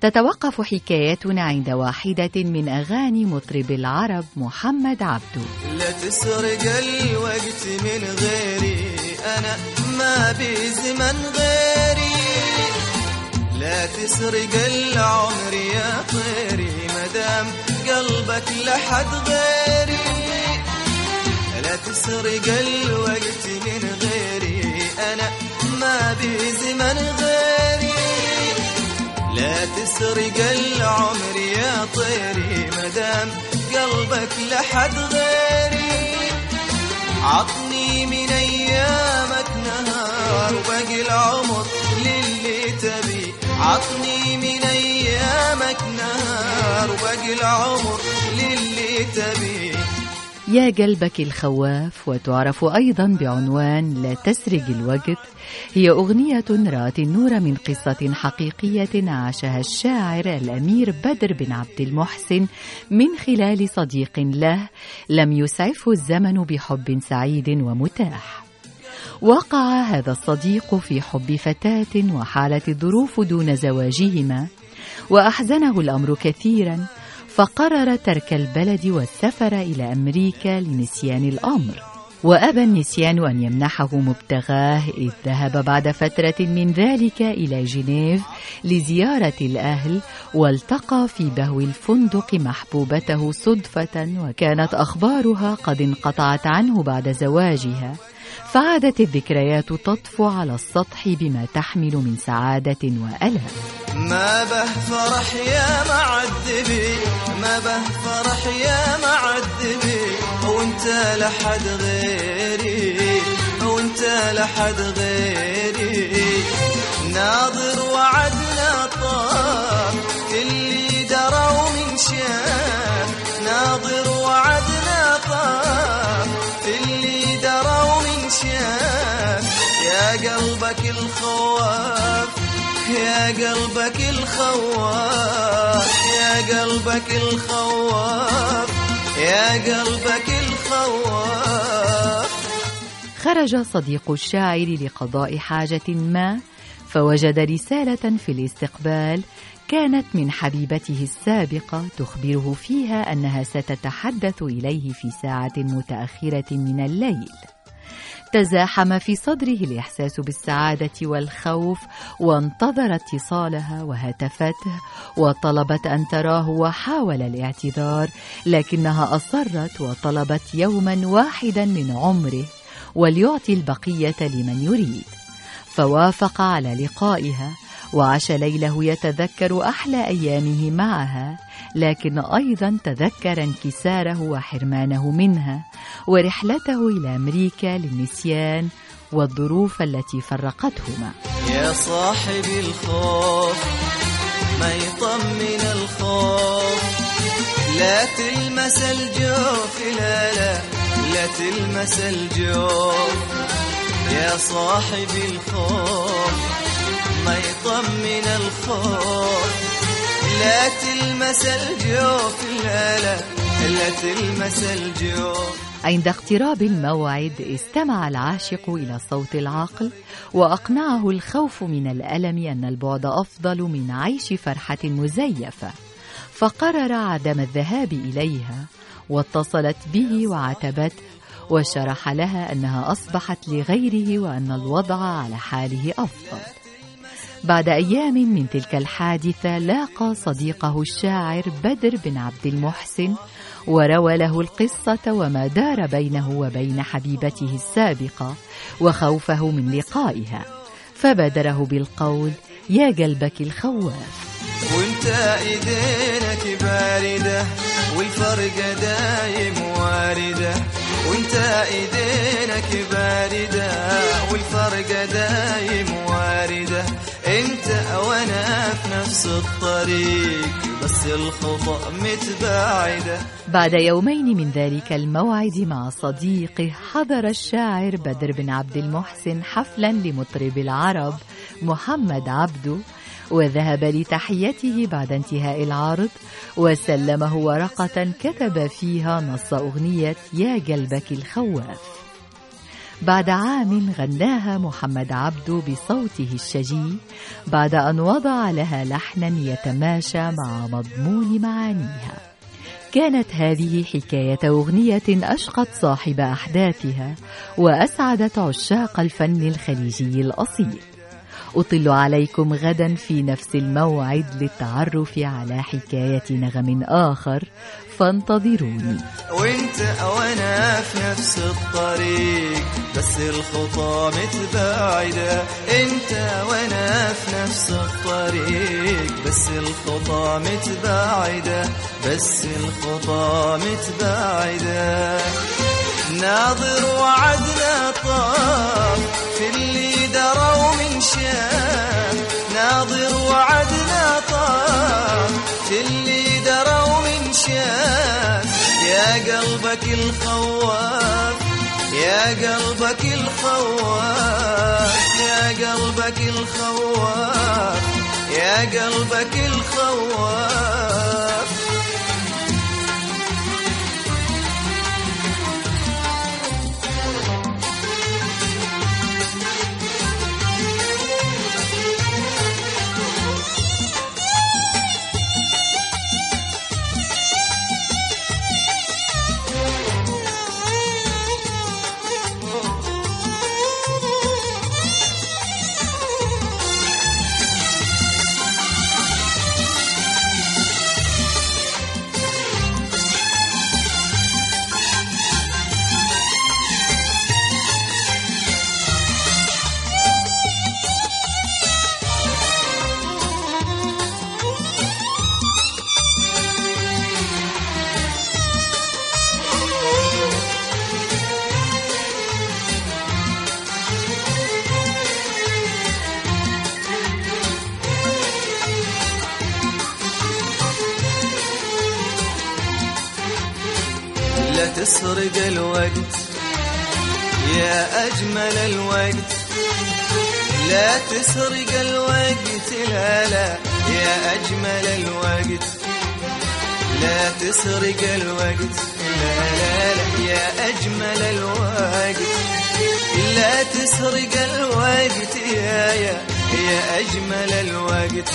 تتوقف حكايتنا عند واحدة من أغاني مطرب العرب محمد عبده لا تسرق الوقت من غيري أنا ما بزمن غيري. لا تسرق العمر يا طيري مدام قلبك لحد غيري. لا تسرق الوقت من غيري أنا ما بزمن غيري. لا تسرق العمر يا طيري مدام قلبك لحد غيري. عطني من أيامك نهار وباقي العمر للي تبي. عطني من أيامك نهار وباقي العمر للي تبي. يا قلبك الخواف وتعرف أيضا بعنوان لا تسرق الوقت هي أغنية رأت النور من قصة حقيقية عاشها الشاعر الأمير بدر بن عبد المحسن من خلال صديق له لم يسعفه الزمن بحب سعيد ومتاح. وقع هذا الصديق في حب فتاة وحالت الظروف دون زواجهما وأحزنه الأمر كثيرا فقرر ترك البلد والسفر إلى أمريكا لنسيان الأمر. وأبى النسيان أن يمنحه مبتغاه إذ ذهب بعد فترة من ذلك إلى جنيف لزيارة الأهل والتقى في بهو الفندق محبوبته صدفة وكانت أخبارها قد انقطعت عنه بعد زواجها. فعادت الذكريات تطفو على السطح بما تحمل من سعادة وألم. ما به فرح يا معذبي ما به فرح يا معذبي وانت لحد غيري وانت لحد غيري. ناظر وعدنا طار كل درى ومن شاف ناظر قلبك الخواف يا قلبك الخواف يا قلبك الخواف يا قلبك الخواف. خرج صديق الشاعر لقضاء حاجة ما فوجد رسالة في الاستقبال كانت من حبيبته السابقة تخبره فيها أنها ستتحدث إليه في ساعة متأخرة من الليل. تزاحم في صدره الإحساس بالسعادة والخوف وانتظر اتصالها وهتفته وطلبت أن تراه وحاول الاعتذار لكنها أصرت وطلبت يوما واحدا من عمره وليعطي البقية لمن يريد. فوافق على لقائها وعاش ليله يتذكر أحلى أيامه معها لكن أيضا تذكر انكساره وحرمانه منها ورحلته إلى أمريكا للنسيان والظروف التي فرقتهما. يا صاحبي الخوف ما يطمن الخوف. لا تلمس الجوف لا لا لا تلمس الجوف. يا صاحبي الخوف. ما يطمن الخوف. لا تلمس الجوف لا لا لا تلمس الجوف. عند اقتراب الموعد استمع العاشق إلى صوت العقل وأقنعه الخوف من الألم أن البعد أفضل من عيش فرحة مزيفة. فقرر عدم الذهاب إليها واتصلت به وعاتبته وشرح لها أنها أصبحت لغيره وأن الوضع على حاله أفضل. بعد أيام من تلك الحادثة لاقى صديقه الشاعر بدر بن عبد المحسن وروى له القصة وما دار بينه وبين حبيبته السابقة وخوفه من لقائها. فبادره بالقول يا قلبك الخواف. وانت إيدينك باردة والفرق دايم واردة. وانت إيدينك باردة نفس الطريق بس الخطأ متباعدة. بعد يومين من ذلك الموعد مع صديقه حضر الشاعر بدر بن عبد المحسن حفلا لمطرب العرب محمد عبده وذهب لتحيته بعد انتهاء العرض وسلمه ورقة كتب فيها نص أغنية يا قلبك الخواف. بعد عام غناها محمد عبده بصوته الشجي بعد أن وضع لها لحنا يتماشى مع مضمون معانيها. كانت هذه حكاية أغنية أشقت صاحب أحداثها وأسعدت عشاق الفن الخليجي الأصيل. أطل عليكم غدا في نفس الموعد للتعرف على حكاية نغم آخر. فانتظروني. وانت وأنا في نفس الطريق بس الخطى متباعدة. انت وأنا في نفس الطريق بس الخطى متباعدة. بس الخطى متباعدة. ناظر وعدنا طاف قلبك الخواف يا قلبك الخواف يا قلبك الخواف يا قلبك الخواف. تسرق الوقت يا أجمل الوقت. لا تسرق الوقت لا لا يا أجمل الوقت. لا تسرق الوقت لا لا لا يا أجمل الوقت. لا تسرق الوقت يا يا يا أجمل الوقت.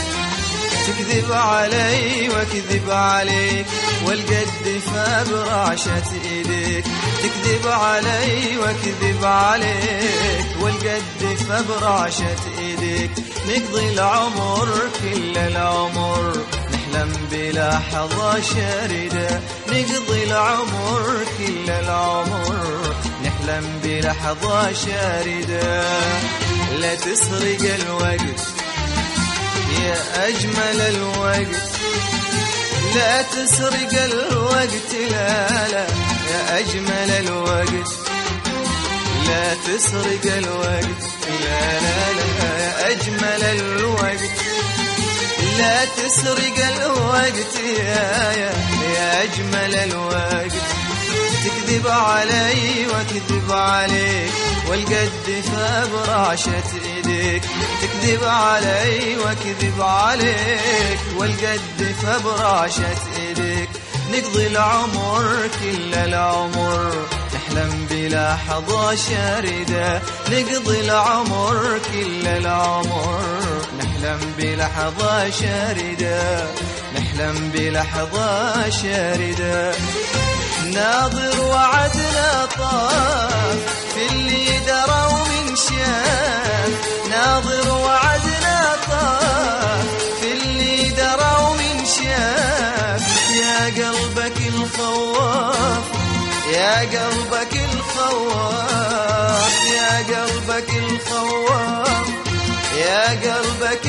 تكذب علي واكذب عليك والقد فبرعشة إيديك. تكذب علي واكذب عليك والقد فبرعشة إيديك. نقضي العمر كل العمر نحلم بلحظة شاردة نقضي العمر كل العمر نحلم بلحظة شاردة لا تسرق الوقت يا أجمل الوقت. لا تسرق الوقت لا لا يا أجمل الوقت. لا تسرق الوقت لا لا لا يا أجمل الوقت. لا تسرق الوقت يا يا يا أجمل الوقت. تكذب علي واكذب عليك والقد فبرعشة إيديك. تكذب علي واكذب عليك والقد فبرعشة إيديك. نقضي العمر كل العمر نحلم بلحظة شاردة نقضي العمر كل العمر نحلم بلحظة شاردة نحلم بلحظة شاردة ناظر وعدنا طاف في اللي دروا من شاف ناظر وعدنا طاف في اللي دروا من شاف يا قلبك الخواف يا قلبك الخواف يا قلبك الخواف يا قلبك